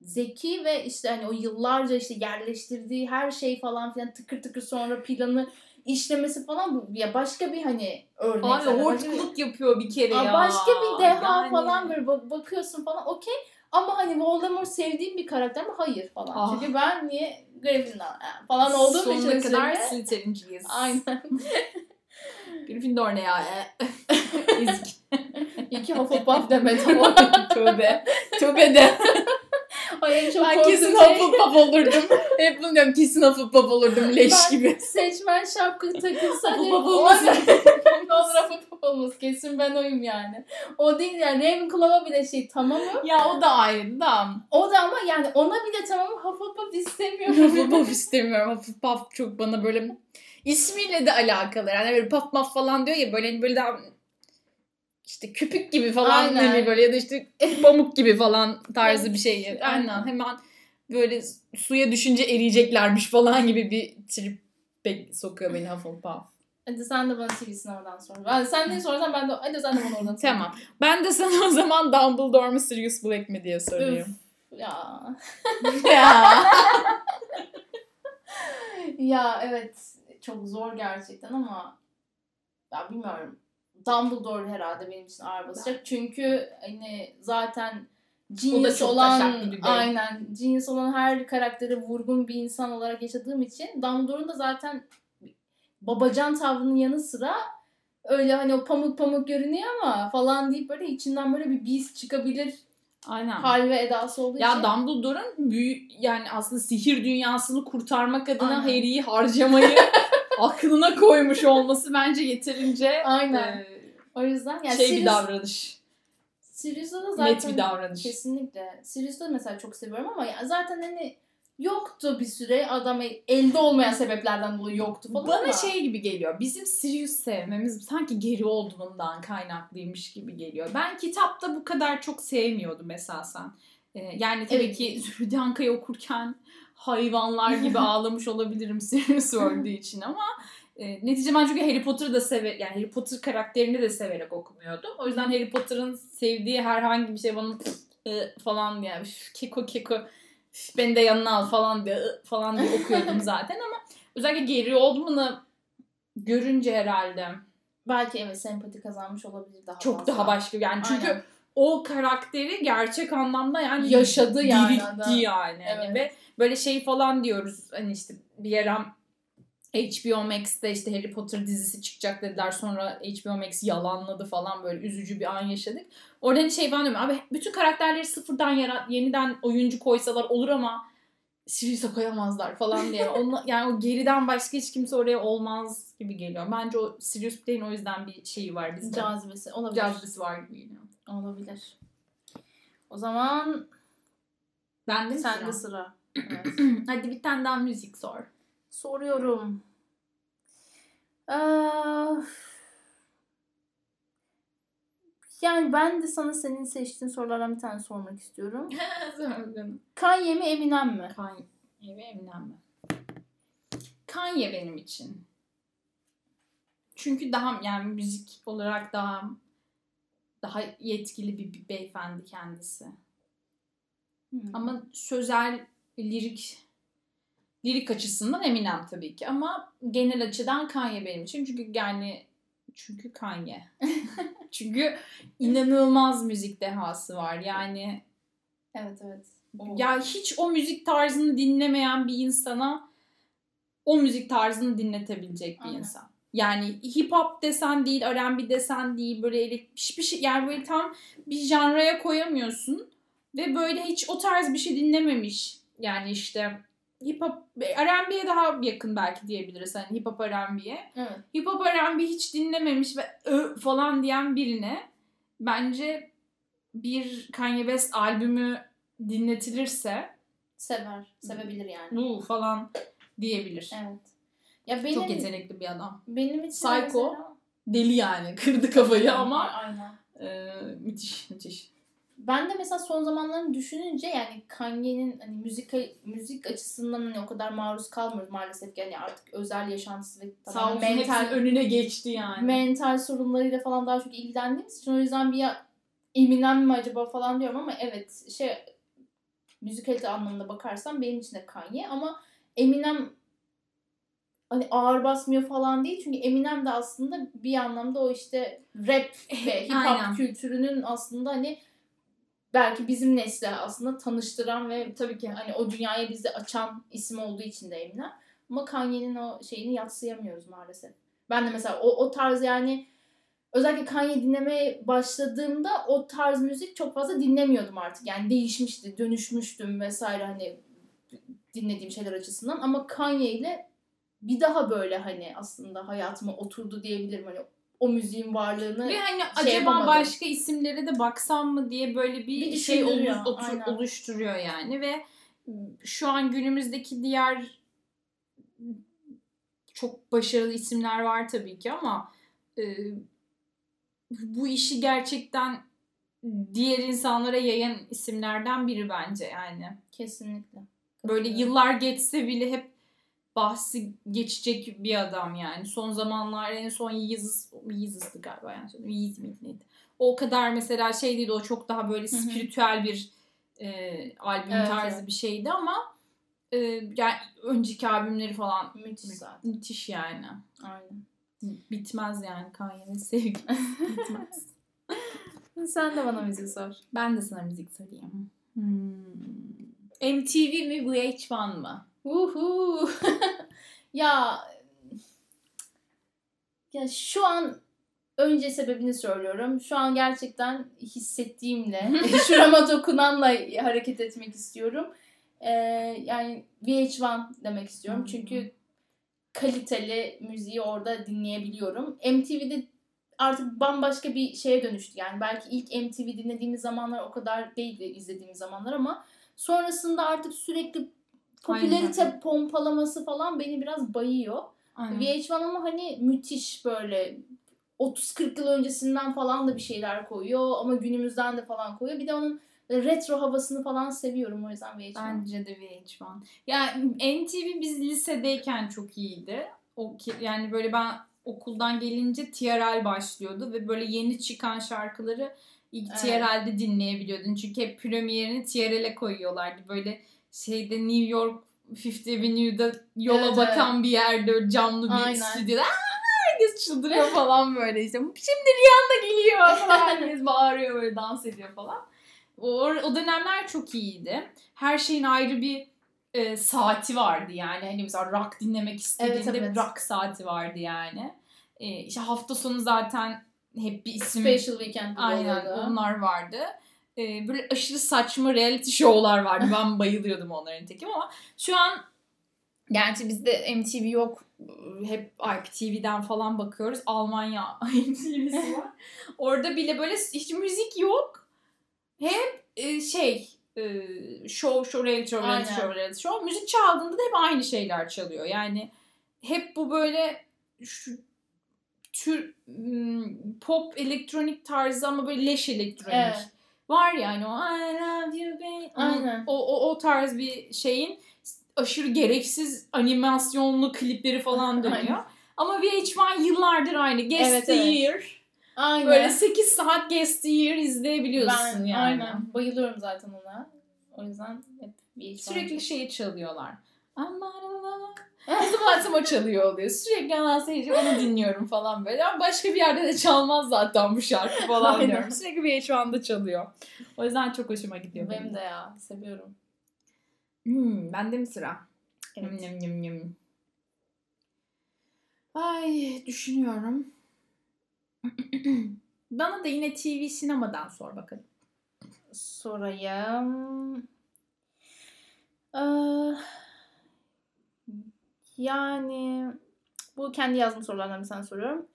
zeki ve işte hani o yıllarca işte yerleştirdiği her şey falan filan tıkır tıkır sonra planı işlemesi falan bu ya başka bir hani örnek. Abi hortkuluk yapıyor bir kere ya. Başka bir deha yani. falan böyle bakıyorsun falan okey. Ama hani Voldemort sevdiğim bir karakter mi? Hayır falan. Ah. Çünkü ben niye Gryffindor falan olduğum için. Sonuna kadar Slytherin'ciyiz. Aynen. Gryffindor ne ya? Ezik. İki Hufflepuff demedim. Tövbe. Tövbe de. Ay en çok ben kesin şey... Hufflepuff olurdum. Hep bunu diyorum kesin Hufflepuff olurdum leş ben gibi. Seçmen şapka takılsa Hufflepuff olmasın. ne olur Hufflepuff olmasın. Kesin ben oyum yani. O değil yani Ravenclaw'a bile şey tamamım. Ya o da ayrı da. O da ama yani ona bile tamamım Hufflepuff istemiyorum. Hufflepuff istemiyorum. Hufflepuff çok bana böyle ismiyle de alakalı. Yani böyle paf maf falan diyor ya böyle hani böyle daha işte küpük gibi falan Aynen. hani böyle ya da işte pamuk gibi falan tarzı bir şey. Aynen hemen böyle suya düşünce eriyeceklermiş falan gibi bir trip sokuyor beni Hufflepuff. Hadi sen de bana çivisin oradan sor. Ben, sen ne sorarsan ben de hadi sen de bana oradan sor. tamam. Ben de sana o zaman Dumbledore mu Sirius Black mi diye sorayım. Üf, ya. ya. ya evet çok zor gerçekten ama ya bilmiyorum. Dumbledore herhalde benim için ağır basacak. Çünkü hani zaten genius olan aynen genius olan her karaktere vurgun bir insan olarak yaşadığım için Dumbledore'un da zaten babacan tavrının yanı sıra öyle hani o pamuk pamuk görünüyor ama falan deyip böyle içinden böyle bir beast çıkabilir Aynen. hal ve edası olduğu ya için. Ya Dumbledore'un büyük yani aslında sihir dünyasını kurtarmak adına Aynen. Harry'i harcamayı aklına koymuş olması bence yeterince Aynen. E, o yüzden yani şey Sirius, bir davranış. Sirius'ta da zaten net bir davranış. Kesinlikle. Sirius'ta mesela çok seviyorum ama ya zaten hani yoktu bir süre adam elde olmayan sebeplerden dolayı yoktu falan Bana ama. şey gibi geliyor. Bizim Sirius sevmemiz sanki geri olduğundan kaynaklıymış gibi geliyor. Ben kitapta bu kadar çok sevmiyordum esasen. Ee, yani tabii evet. ki Zühdanka'yı okurken hayvanlar gibi ağlamış olabilirim Sirius öldüğü için ama e, neticede ben çünkü Harry Potter'ı da sever yani Harry Potter karakterini de severek okumuyordum. O yüzden Harry Potter'ın sevdiği herhangi bir şey bana e, falan diye yani, keko keko beni de yanına al falan diye falan diye okuyordum zaten ama özellikle Gary Oldman'ı görünce herhalde belki evet sempati kazanmış olabilir daha çok fazla. daha başka yani çünkü Aynen. o karakteri gerçek anlamda yani yaşadı yani yani evet. ve böyle şey falan diyoruz hani işte bir ara HBO Max'te işte Harry Potter dizisi çıkacak dediler. Sonra HBO Max yalanladı falan böyle üzücü bir an yaşadık. Orada hani şey falan diyorum. Abi bütün karakterleri sıfırdan yarat, yeniden oyuncu koysalar olur ama Sirius'a koyamazlar falan diye. Onu, yani o geriden başka hiç kimse oraya olmaz gibi geliyor. Bence o Sirius Black'in o yüzden bir şeyi var bizde. Cazibesi olabilir. Cazibesi var gibi geliyor. Olabilir. O zaman Bende mi Sende sıra? sıra. Evet. Hadi bir tane daha müzik sor. Soruyorum. Ee, yani ben de sana senin seçtiğin sorulardan bir tane sormak istiyorum. Kanye mi Eminem mi? Kanye ve Eminem mi? Kanye benim için. Çünkü daha yani müzik olarak daha daha yetkili bir, bir beyefendi kendisi. Hmm. Ama sözel, lirik lirik açısından Eminem tabii ki ama genel açıdan Kanye benim için. Çünkü yani çünkü Kanye. çünkü inanılmaz müzik dehası var. Yani evet evet. O- ya hiç o müzik tarzını dinlemeyen bir insana o müzik tarzını dinletebilecek bir Aynen. insan. Yani hip hop desen değil, R&B desen değil, böyle elek- hiçbir şey yani böyle tam bir janraya koyamıyorsun ve böyle hiç o tarz bir şey dinlememiş. Yani işte hip hop R&B'ye daha yakın belki diyebiliriz hani hip hop R&B'ye. evet. Hip hop R&B hiç dinlememiş ve ö falan diyen birine bence bir Kanye West albümü dinletilirse Sever. Sevebilir yani. bu falan diyebilir. Evet. Ya benim Çok yetenekli bir adam. benim için Psycho. mesela- Deli yani. Kırdı kafayı ama Aynen. e, müthiş müthiş. Ben de mesela son zamanlarını düşününce yani Kanye'nin hani müzik müzik açısından hani o kadar maruz kalmıyoruz maalesef ki. Hani artık özel yaşantısı ve olsun mental önüne geçti yani. mental sorunlarıyla falan daha çok ilgilendiğimiz için o yüzden bir ya Eminem mi acaba falan diyorum ama evet şey müzikalite anlamında bakarsam benim için de Kanye ama Eminem hani ağır basmıyor falan değil. Çünkü Eminem de aslında bir anlamda o işte rap ve hip hop kültürünün aslında hani belki bizim nesle aslında tanıştıran ve Tabii ki. hani o dünyaya bizi açan isim olduğu için de Eminem. Ama Kanye'nin o şeyini yatsıyamıyoruz maalesef. Ben de mesela o, o tarz yani özellikle Kanye dinlemeye başladığımda o tarz müzik çok fazla dinlemiyordum artık. Yani değişmişti, dönüşmüştüm vesaire hani dinlediğim şeyler açısından. Ama Kanye ile bir daha böyle hani aslında hayatıma oturdu diyebilirim. Hani o müziğin varlığını Ve hani şey acaba yapamadım. başka isimlere de baksam mı diye böyle bir, Bir şey düşündürüyor, olu- otur- aynen. oluşturuyor yani ve şu an günümüzdeki diğer çok başarılı isimler var tabii ki ama e, bu işi gerçekten diğer insanlara yayan isimlerden biri bence yani. kesinlikle. Böyle yıllar geçse bile hep bahsi geçecek bir adam yani. Son zamanlar en son Yeezus, Yeezus'tı galiba yani. Yeezus miydi neydi? O kadar mesela şey değil o çok daha böyle Hı hı. spiritüel bir e, albüm Evet, tarzı evet. bir şeydi ama e, yani önceki albümleri falan Müthiş zaten. müthiş yani. Aynen. Bitmez yani Kanye'nin sevgisi bitmez. Sen de bana müzik sor. Ben de sana müzik söyleyeyim. Hmm. MTV mi VH1 mı? Uhu. ya ya şu an önce sebebini söylüyorum. Şu an gerçekten hissettiğimle, şurama dokunanla hareket etmek istiyorum. Ee, yani VH1 demek istiyorum. Hmm. Çünkü kaliteli müziği orada dinleyebiliyorum. MTV'de artık bambaşka bir şeye dönüştü. Yani belki ilk MTV dinlediğimiz zamanlar o kadar değildi izlediğimiz zamanlar ama sonrasında artık sürekli popülerite Aynen. pompalaması falan beni biraz bayıyor. Aynen. VH1 ama hani müthiş böyle 30-40 yıl öncesinden falan da bir şeyler koyuyor ama günümüzden de falan koyuyor. Bir de onun retro havasını falan seviyorum o yüzden VH1. Bence de VH1. Yani NTV biz lisedeyken çok iyiydi. O yani böyle ben okuldan gelince TRL başlıyordu ve böyle yeni çıkan şarkıları ilk Evet. TRL'de dinleyebiliyordun. Çünkü hep premierini TRL'e koyuyorlardı. Böyle şeyde New York Fifth Avenue'da yola Evet, bakan bir yerde camlı bir Aynen. stüdyoda herkes çıldırıyor falan böyle işte. Şimdi Rihanna geliyor falan herkes bağırıyor böyle dans ediyor falan. O, o dönemler çok iyiydi. Her şeyin ayrı bir e, saati vardı yani. Hani mesela rock dinlemek istediğinde Evet, evet. rock saati vardı yani. E, işte hafta sonu zaten hep bir isim Special Weekend Aynen oluyordu. onlar vardı. Ee, böyle aşırı saçma reality show'lar vardı. Ben bayılıyordum onların tekim ama şu an gerçi bizde MTV yok. Hep IPTV'den falan bakıyoruz. Almanya MTV'si var. Orada bile böyle hiç müzik yok. Hep e, şey e, show show reality show reality Aynen. show reality show müzik çaldığında da hep aynı şeyler çalıyor. Yani hep bu böyle şu tür m, pop elektronik tarzı ama böyle leş elektronik. Evet. Var yani o I love you baby. Aynen. O, o, o tarz bir şeyin aşırı gereksiz animasyonlu klipleri falan dönüyor. Aynen. Ama VH1 yıllardır aynı. Guest Evet, the evet. Year. Aynen. Böyle 8 saat Guest the Year izleyebiliyorsun ben, yani. Aynen. Bayılıyorum zaten ona. O yüzden hep VH1. Sürekli şeyi çalıyorlar. Aman Allah. Bizim o çalıyor oluyor. Sürekli Anastasia onu dinliyorum falan böyle. Ama başka bir yerde de çalmaz zaten bu şarkı falan Aynen. diyorum. Sürekli VH1'da çalıyor. O yüzden çok hoşuma gidiyor. Benim de ya. Seviyorum. Hmm, bende mi sıra? Evet. Yum, yum, yum. Ay düşünüyorum. Bana da yine TV sinemadan sor bakalım. Sorayım. Ee, yani bu kendi yazdığım sorulardan bir tane soruyorum.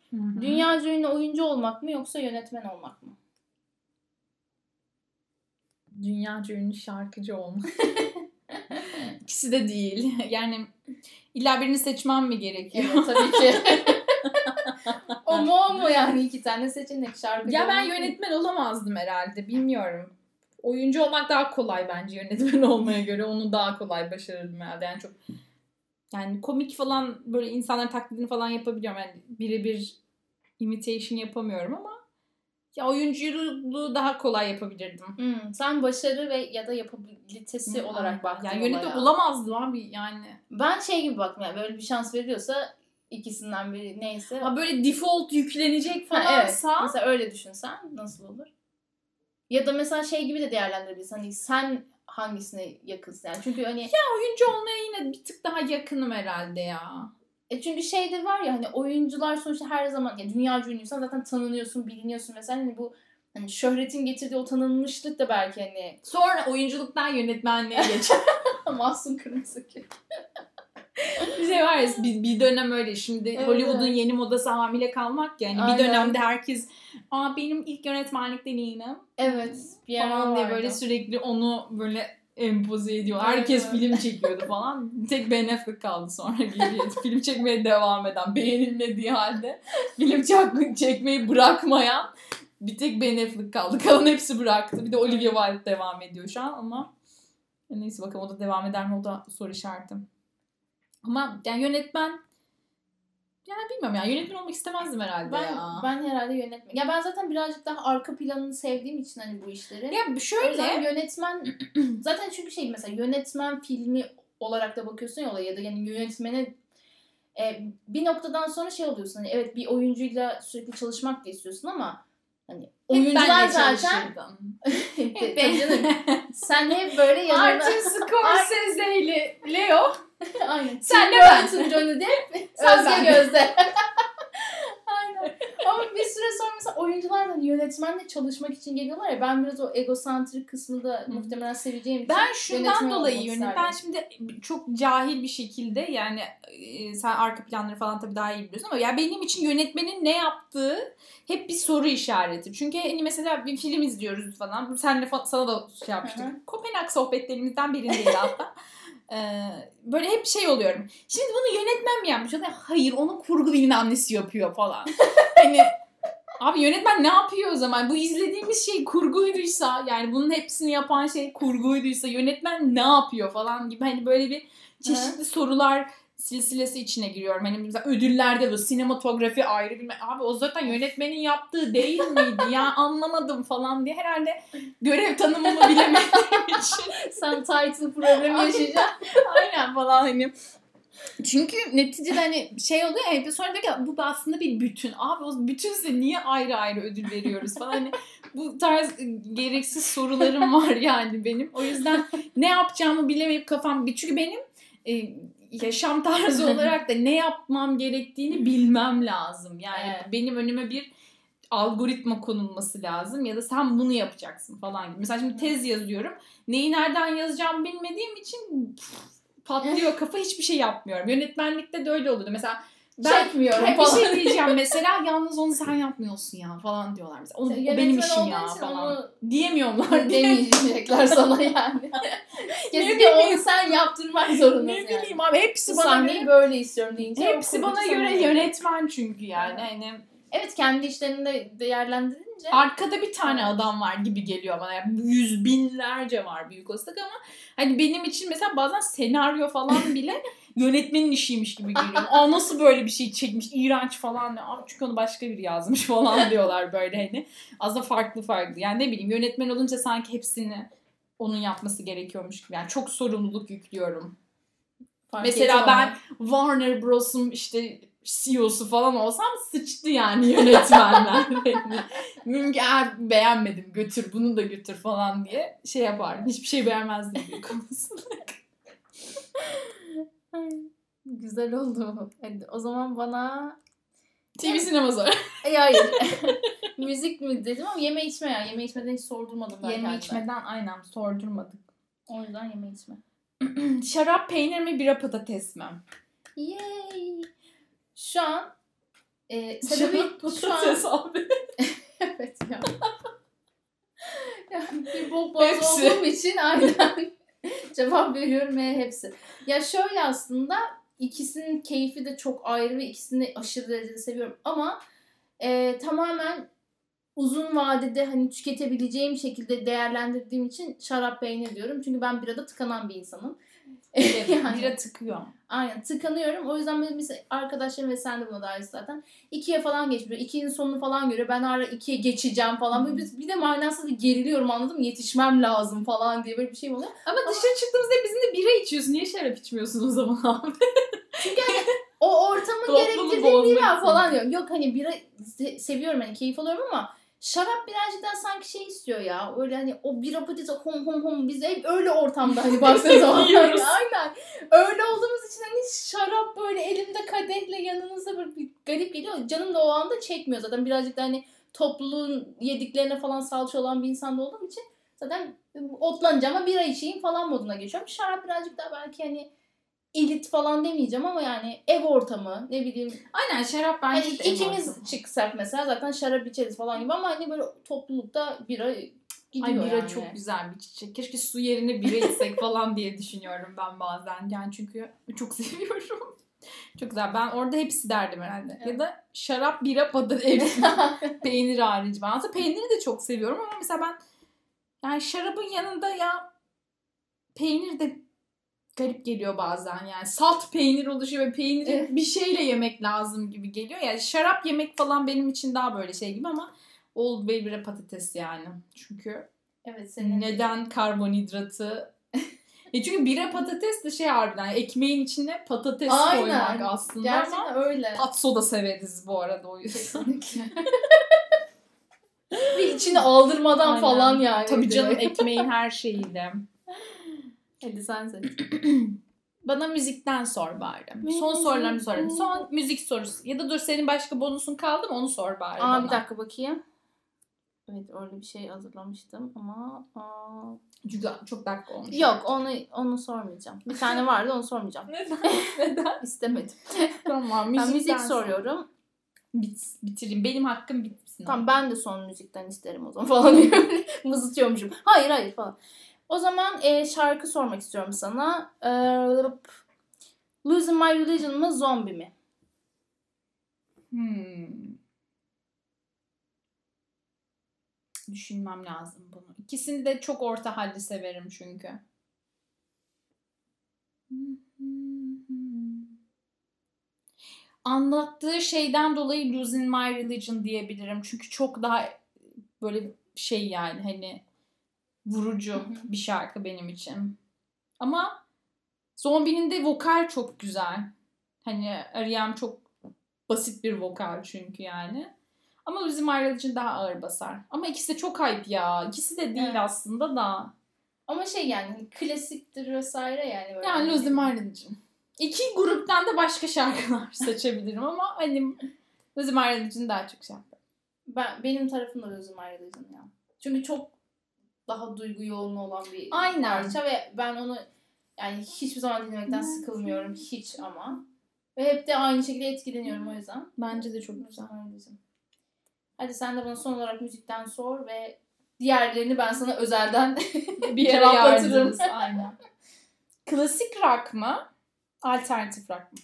Dünya ünlü oyuncu olmak mı yoksa yönetmen olmak mı? Dünyaca ünlü şarkıcı olmak. İkisi de değil. Yani illa birini seçmem mi gerekiyor? Evet tabii ki. o mu o mu yani iki tane seçenek şarkıcı Ya ben yönetmen olamazdım herhalde. Bilmiyorum. Oyuncu olmak daha kolay bence yönetmen olmaya göre. Onu daha kolay başarırdım herhalde. Yani çok yani komik falan böyle insanların taklidini falan yapabiliyorum. Yani birebir imitation yapamıyorum ama ya oyunculuğu daha kolay yapabilirdim. Hmm, sen başarı ve ya da yapabilitesi olarak baktın Yani yönetmen olaya. olamazdım abi yani. Ben şey gibi baktım yani böyle bir şans veriyorsa ikisinden biri neyse. Ha böyle default yüklenecek Ha, falansa evet. Mesela öyle düşünsen nasıl olur? Ya da mesela şey gibi de değerlendirebilirsin. Hani sen hangisine yakınsın yani. Çünkü hani oyuncu olmaya yine bir tık daha yakınım herhalde ya. e çünkü şey de var ya hani oyuncular sonuçta her zaman ya dünya ünlüysen zaten tanınıyorsun, biliniyorsun mesela hani bu hani şöhretin getirdiği o tanınmışlık da belki hani Sonra oyunculuktan yönetmenliğe geç. Mahsun Kırmızı bir şey var ya bir, bir dönem öyle şimdi Evet, Hollywood'un yeni modası hamile kalmak yani Aynen. bir dönemde herkes aa benim ilk yönetmenlik deneyimim Evet. Bir falan diye vardı. böyle sürekli onu böyle empoze ediyor. Herkes evet. film çekiyordu falan. Tek Ben Affleck kaldı sonra geriye. film çekmeye devam eden, beğenilmediği halde film çek- çekmeyi bırakmayan bir tek Ben Affleck kaldı. Kalan hepsi bıraktı. Bir de Olivia Wilde devam ediyor şu an ama neyse bakalım o da devam eder mi o da soru işaretim. Ama yani yönetmen yani bilmiyorum ya yönetmen olmak istemezdim herhalde Ben, ya. ben herhalde yönetmen. Ya ben zaten birazcık daha arka planını sevdiğim için hani bu işleri. ya şöyle yönetmen zaten çünkü şey mesela yönetmen filmi olarak da bakıyorsun ya olaya ya da yani yönetmene e, bir noktadan sonra şey oluyorsun hani evet bir oyuncuyla sürekli çalışmak da istiyorsun ama hani hep oyuncular zaten çalışırdım. Tabii canım. sen hep böyle yanına Martin Scorsese ile Leo. Aynen. Sen Tim ben. Johnny Depp, ben. Gözde. Aynen. Ama bir süre sonra mesela oyuncular hani yönetmenle çalışmak için geliyorlar ya ben biraz o egosantrik kısmını da Hı. muhtemelen seveceğim için Ben şundan dolayı yönetmen. Ben şimdi çok cahil bir şekilde yani e, sen arka planları falan tabii daha iyi biliyorsun ama ya benim için yönetmenin ne yaptığı hep bir soru işareti. Çünkü hani mesela bir film izliyoruz falan. Senle fa- sana da şey yapmıştık. Hı hı. Kopenhag sohbetlerimizden birindeydi hatta. Böyle hep şey oluyorum. Şimdi bunu yönetmen mi yapmış? Hayır onu kurgu bilmem nesi yapıyor falan. hani Abi yönetmen ne yapıyor o zaman? Bu izlediğimiz şey kurguyduysa yani bunun hepsini yapan şey kurguyduysa yönetmen ne yapıyor falan gibi hani böyle bir çeşitli sorular silsilesi içine giriyorum. Hani mesela ödüllerde bu sinematografi ayrı bilmem. Abi o zaten yönetmenin yaptığı değil miydi? ya anlamadım falan diye herhalde görev tanımımı bilemediğim için. Sen title problemi yaşayacaksın. Aynen falan hani. Çünkü neticede hani şey oluyor ya hep sonra diyor ki bu aslında bir bütün. Abi o bütünse niye ayrı ayrı ödül veriyoruz falan. Hani bu tarz gereksiz sorularım var yani benim. O yüzden ne yapacağımı bilemeyip kafam çünkü benim e, yaşam tarzı olarak da ne yapmam gerektiğini bilmem lazım. Yani Evet. benim önüme bir algoritma konulması lazım ya da sen bunu yapacaksın falan gibi. Mesela şimdi tez yazıyorum. Neyi nereden yazacağımı bilmediğim için pf, patlıyor kafa hiçbir şey yapmıyorum. Yönetmenlikte de öyle oluyordu. Mesela Ben- çekmiyorum bir falan. şey diyeceğim mesela yalnız onu sen yapmıyorsun ya falan diyorlar mesela. O, o benim işim ya falan. Onu Diyemiyorlar diye. demeyecekler sana yani. Kesinlikle onu sen yaptırmak zorundasın Ne yani. bileyim abi hepsi Bu bana göre, böyle istiyorum deyince. hepsi bana göre yönetmen çünkü yani. Hani Evet kendi işlerini de değerlendirince. arkada bir tane Evet. adam var gibi geliyor bana. Yani yüz binlerce var büyük olasılık ama hani benim için mesela bazen senaryo falan bile yönetmenin işiymiş gibi geliyor. Aa nasıl böyle bir şey çekmiş iğrenç falan. Aa, çünkü onu başka biri yazmış falan diyorlar böyle hani. Aslında farklı farklı. Yani ne bileyim yönetmen olunca sanki hepsini onun yapması gerekiyormuş gibi. Yani çok sorumluluk yüklüyorum. Fark Mesela ben onu. Warner Bros'un işte CEO'su falan olsam sıçtı yani yönetmenler. Mümkün eğer beğenmedim götür bunu da götür falan diye şey yapardım. Hiçbir şey beğenmezdim konusunda. Ay, Güzel oldu. Hadi, o zaman bana TV sinema sonra. Ay, hayır. Müzik mi dedim ama yeme içme ya. Yeme içmeden hiç sordurmadım ben Yeme kendime. içmeden aynen sordurmadık. O yüzden yeme içme. Şarap peynir mi bira patates mi? Yay. Şu an e, sebebi Şarap şu an abi. evet ya. ya bir bok Hepsi. olduğum için aynen cevap veriyorum ve hepsi. Ya şöyle aslında ikisinin keyfi de çok ayrı ve ikisini de aşırı derecede seviyorum ama e, tamamen uzun vadede hani tüketebileceğim şekilde değerlendirdiğim için şarap peynir diyorum. Çünkü ben birada tıkanan bir insanım. Yani. Bira tıkıyor. Aynen tıkanıyorum. O yüzden benim mesela arkadaşlarım ve sen de buna dahil zaten. ikiye falan geçmiyor. İkinin sonunu falan görüyor. Ben ara ikiye geçeceğim falan. Böyle bir, bir de manasız geriliyorum anladın mı? Yetişmem lazım falan diye böyle bir şey oluyor. Ama dışarı çıktığımızda bizim de bira içiyorsun. Niye şarap içmiyorsun o zaman abi? O ortamın Topluluğu gerektirdiği bozmak bira falan diyor. Yok hani bira se- seviyorum hani keyif alıyorum ama şarap birazcık daha sanki şey istiyor ya. Öyle hani o bira patates hom hom hom biz hep öyle ortamda hani baktığın zaman. Yiyoruz. Aynen. Öyle olduğumuz için hani şarap böyle elimde kadehle yanınızda böyle bir garip geliyor. Canım da o anda çekmiyor zaten. Birazcık da hani topluluğun yediklerine falan salça olan bir insan da olduğum için zaten otlanacağım ama bira içeyim falan moduna geçiyorum. Şarap birazcık daha belki hani elit falan demeyeceğim ama yani ev ortamı ne bileyim Aynen şarap hani bence de en ikimiz ortamı. çıksak mesela zaten şarap içeriz falan gibi ama hani böyle toplulukta bira gidiyor Ay bira yani. çok güzel bir çiçek. Keşke su yerine bira içsek falan diye düşünüyorum ben bazen. Yani çünkü çok seviyorum. Çok güzel. Ben orada hepsi derdim herhalde. Ya Evet. da şarap, bira, patates, peynir hariç. Ben aslında peyniri de çok seviyorum ama mesela ben yani şarabın yanında ya peynir de garip geliyor bazen yani. Salt peynir oluşuyor ve peyniri Evet. bir şeyle yemek lazım gibi geliyor. Yani şarap yemek falan benim için daha böyle şey gibi ama old bira patates yani. Çünkü evet senin neden karbonhidratı e çünkü bira patates de şey harbiden ekmeğin içine patates Aynen. koymak aslında ama gerçekten öyle. patso da severiz bu arada o yüzden. Bir içine aldırmadan Aynen. falan yani. Tabii canım ekmeğin her şeyiyle. Hadi sen seç. Bana müzikten sor bari. Son Müzik. sorularını sorayım. Son müzik sorusu. Ya da dur senin başka bonusun kaldı mı onu sor bari Aa bana. bir dakika bakayım. Evet öyle bir şey hazırlamıştım ama aa... Çünkü çok dakika olmuş. yok onu onu sormayacağım. Bir tane vardı onu sormayacağım. Neden? Neden? İstemedim. tamam Ben müzikten müzik sor. soruyorum. Bit, bitireyim. Benim hakkım bitsin. Tamam ben de son müzikten isterim o zaman falan diyorum. Mızıtıyormuşum. Hayır hayır falan. O zaman e, şarkı sormak istiyorum sana. E, Losing My Religion mı Zombie mi? Hmm. Düşünmem lazım bunu. İkisini de çok orta halde severim çünkü. Anlattığı şeyden dolayı Losing My Religion diyebilirim. Çünkü çok daha böyle şey yani hani vurucu bir şarkı benim için. Ama Zombie'nin de vokal çok güzel. Hani R.E.M. çok basit bir vokal çünkü yani. Ama My Religion daha ağır basar. Ama ikisi de çok hype ya. İkisi de değil Evet. aslında da. Ama şey yani klasiktir vesaire yani. Böyle Yani Losing My Religion. İki gruptan da başka şarkılar seçebilirim ama hani My Religion daha çok şey yapar. Ben, benim tarafım da My Religion ya. Çünkü çok daha duygu yoğunluğu olan bir Aynen. parça ve ben onu yani hiçbir zaman dinlemekten sıkılmıyorum hiç ama. Ve hep de aynı şekilde etkileniyorum o yüzden. Bence de çok güzel. Bizim. Hadi sen de bana son olarak müzikten sor ve diğerlerini ben sana özelden Bir yere yardırırız. Aynen. Klasik rock mı? Alternatif rock mı?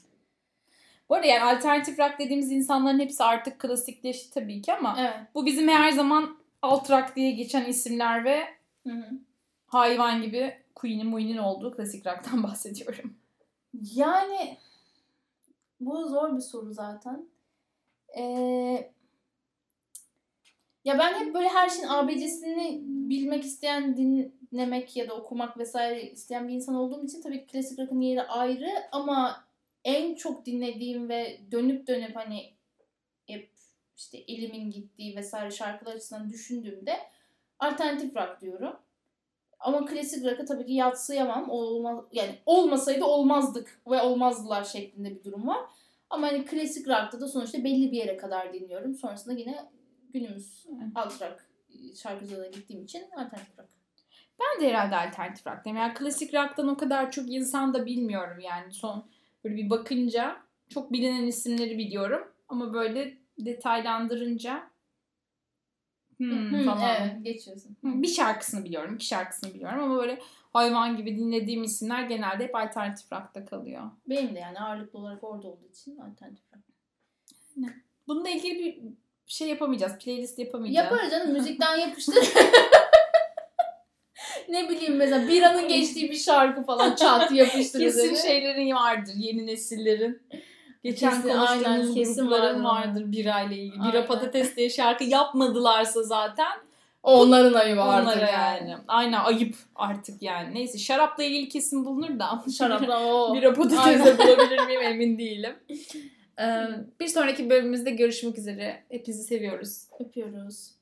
Bu arada yani alternatif rock dediğimiz insanların hepsi artık klasikleşti tabii ki ama Evet. bu bizim her zaman alt rock diye geçen isimler ve Hı hı. hayvan gibi Queen'in Muin'in olduğu klasik rock'tan bahsediyorum. Yani bu zor bir soru zaten. Ee, ya ben hep böyle her şeyin ABC'sini bilmek isteyen, dinlemek ya da okumak vesaire isteyen bir insan olduğum için tabii ki klasik rock'ın yeri ayrı ama en çok dinlediğim ve dönüp dönüp hani hep işte elimin gittiği vesaire şarkılar açısından düşündüğümde alternatif rock diyorum. Ama klasik rock'ı tabii ki yatsıyamam. O olmaz, yani olmasaydı olmazdık ve olmazdılar şeklinde bir durum var. Ama hani klasik rock'ta da sonuçta belli bir yere kadar dinliyorum. Sonrasında yine günümüz Evet. alt rock şarkıcılarına gittiğim için alternatif rock. Ben de herhalde alternatif rock'tayım. Yani klasik rock'tan o kadar çok insan da bilmiyorum yani. Son böyle bir bakınca çok bilinen isimleri biliyorum. Ama böyle detaylandırınca hmm, falan. evet geçiyorsun. Bir şarkısını biliyorum, iki şarkısını biliyorum ama böyle hayvan gibi dinlediğim isimler genelde hep alternatif rock'ta kalıyor. Benim de yani ağırlıklı olarak orada olduğu için alternatif rock. Bununla ilgili bir şey yapamayacağız, playlist yapamayacağız. Yaparız canım müzikten yapıştır. ne bileyim mesela biranın geçtiği bir şarkı falan çat yapıştır. Kesin şeylerin vardır, yeni nesillerin. Geçen Kesin, aynen, kesin grupların vardır. vardır birayla ilgili. Bira Aynen. patates diye şarkı yapmadılarsa zaten Onların ayıbı artık onlara yani. yani. Aynen ayıp artık yani. Neyse şarapla ilgili kesin bulunur da. Şarapla o. Bira patates Aynen. de bulabilir miyim emin değilim. Ee, bir sonraki bölümümüzde görüşmek üzere. Hepinizi seviyoruz. Öpüyoruz.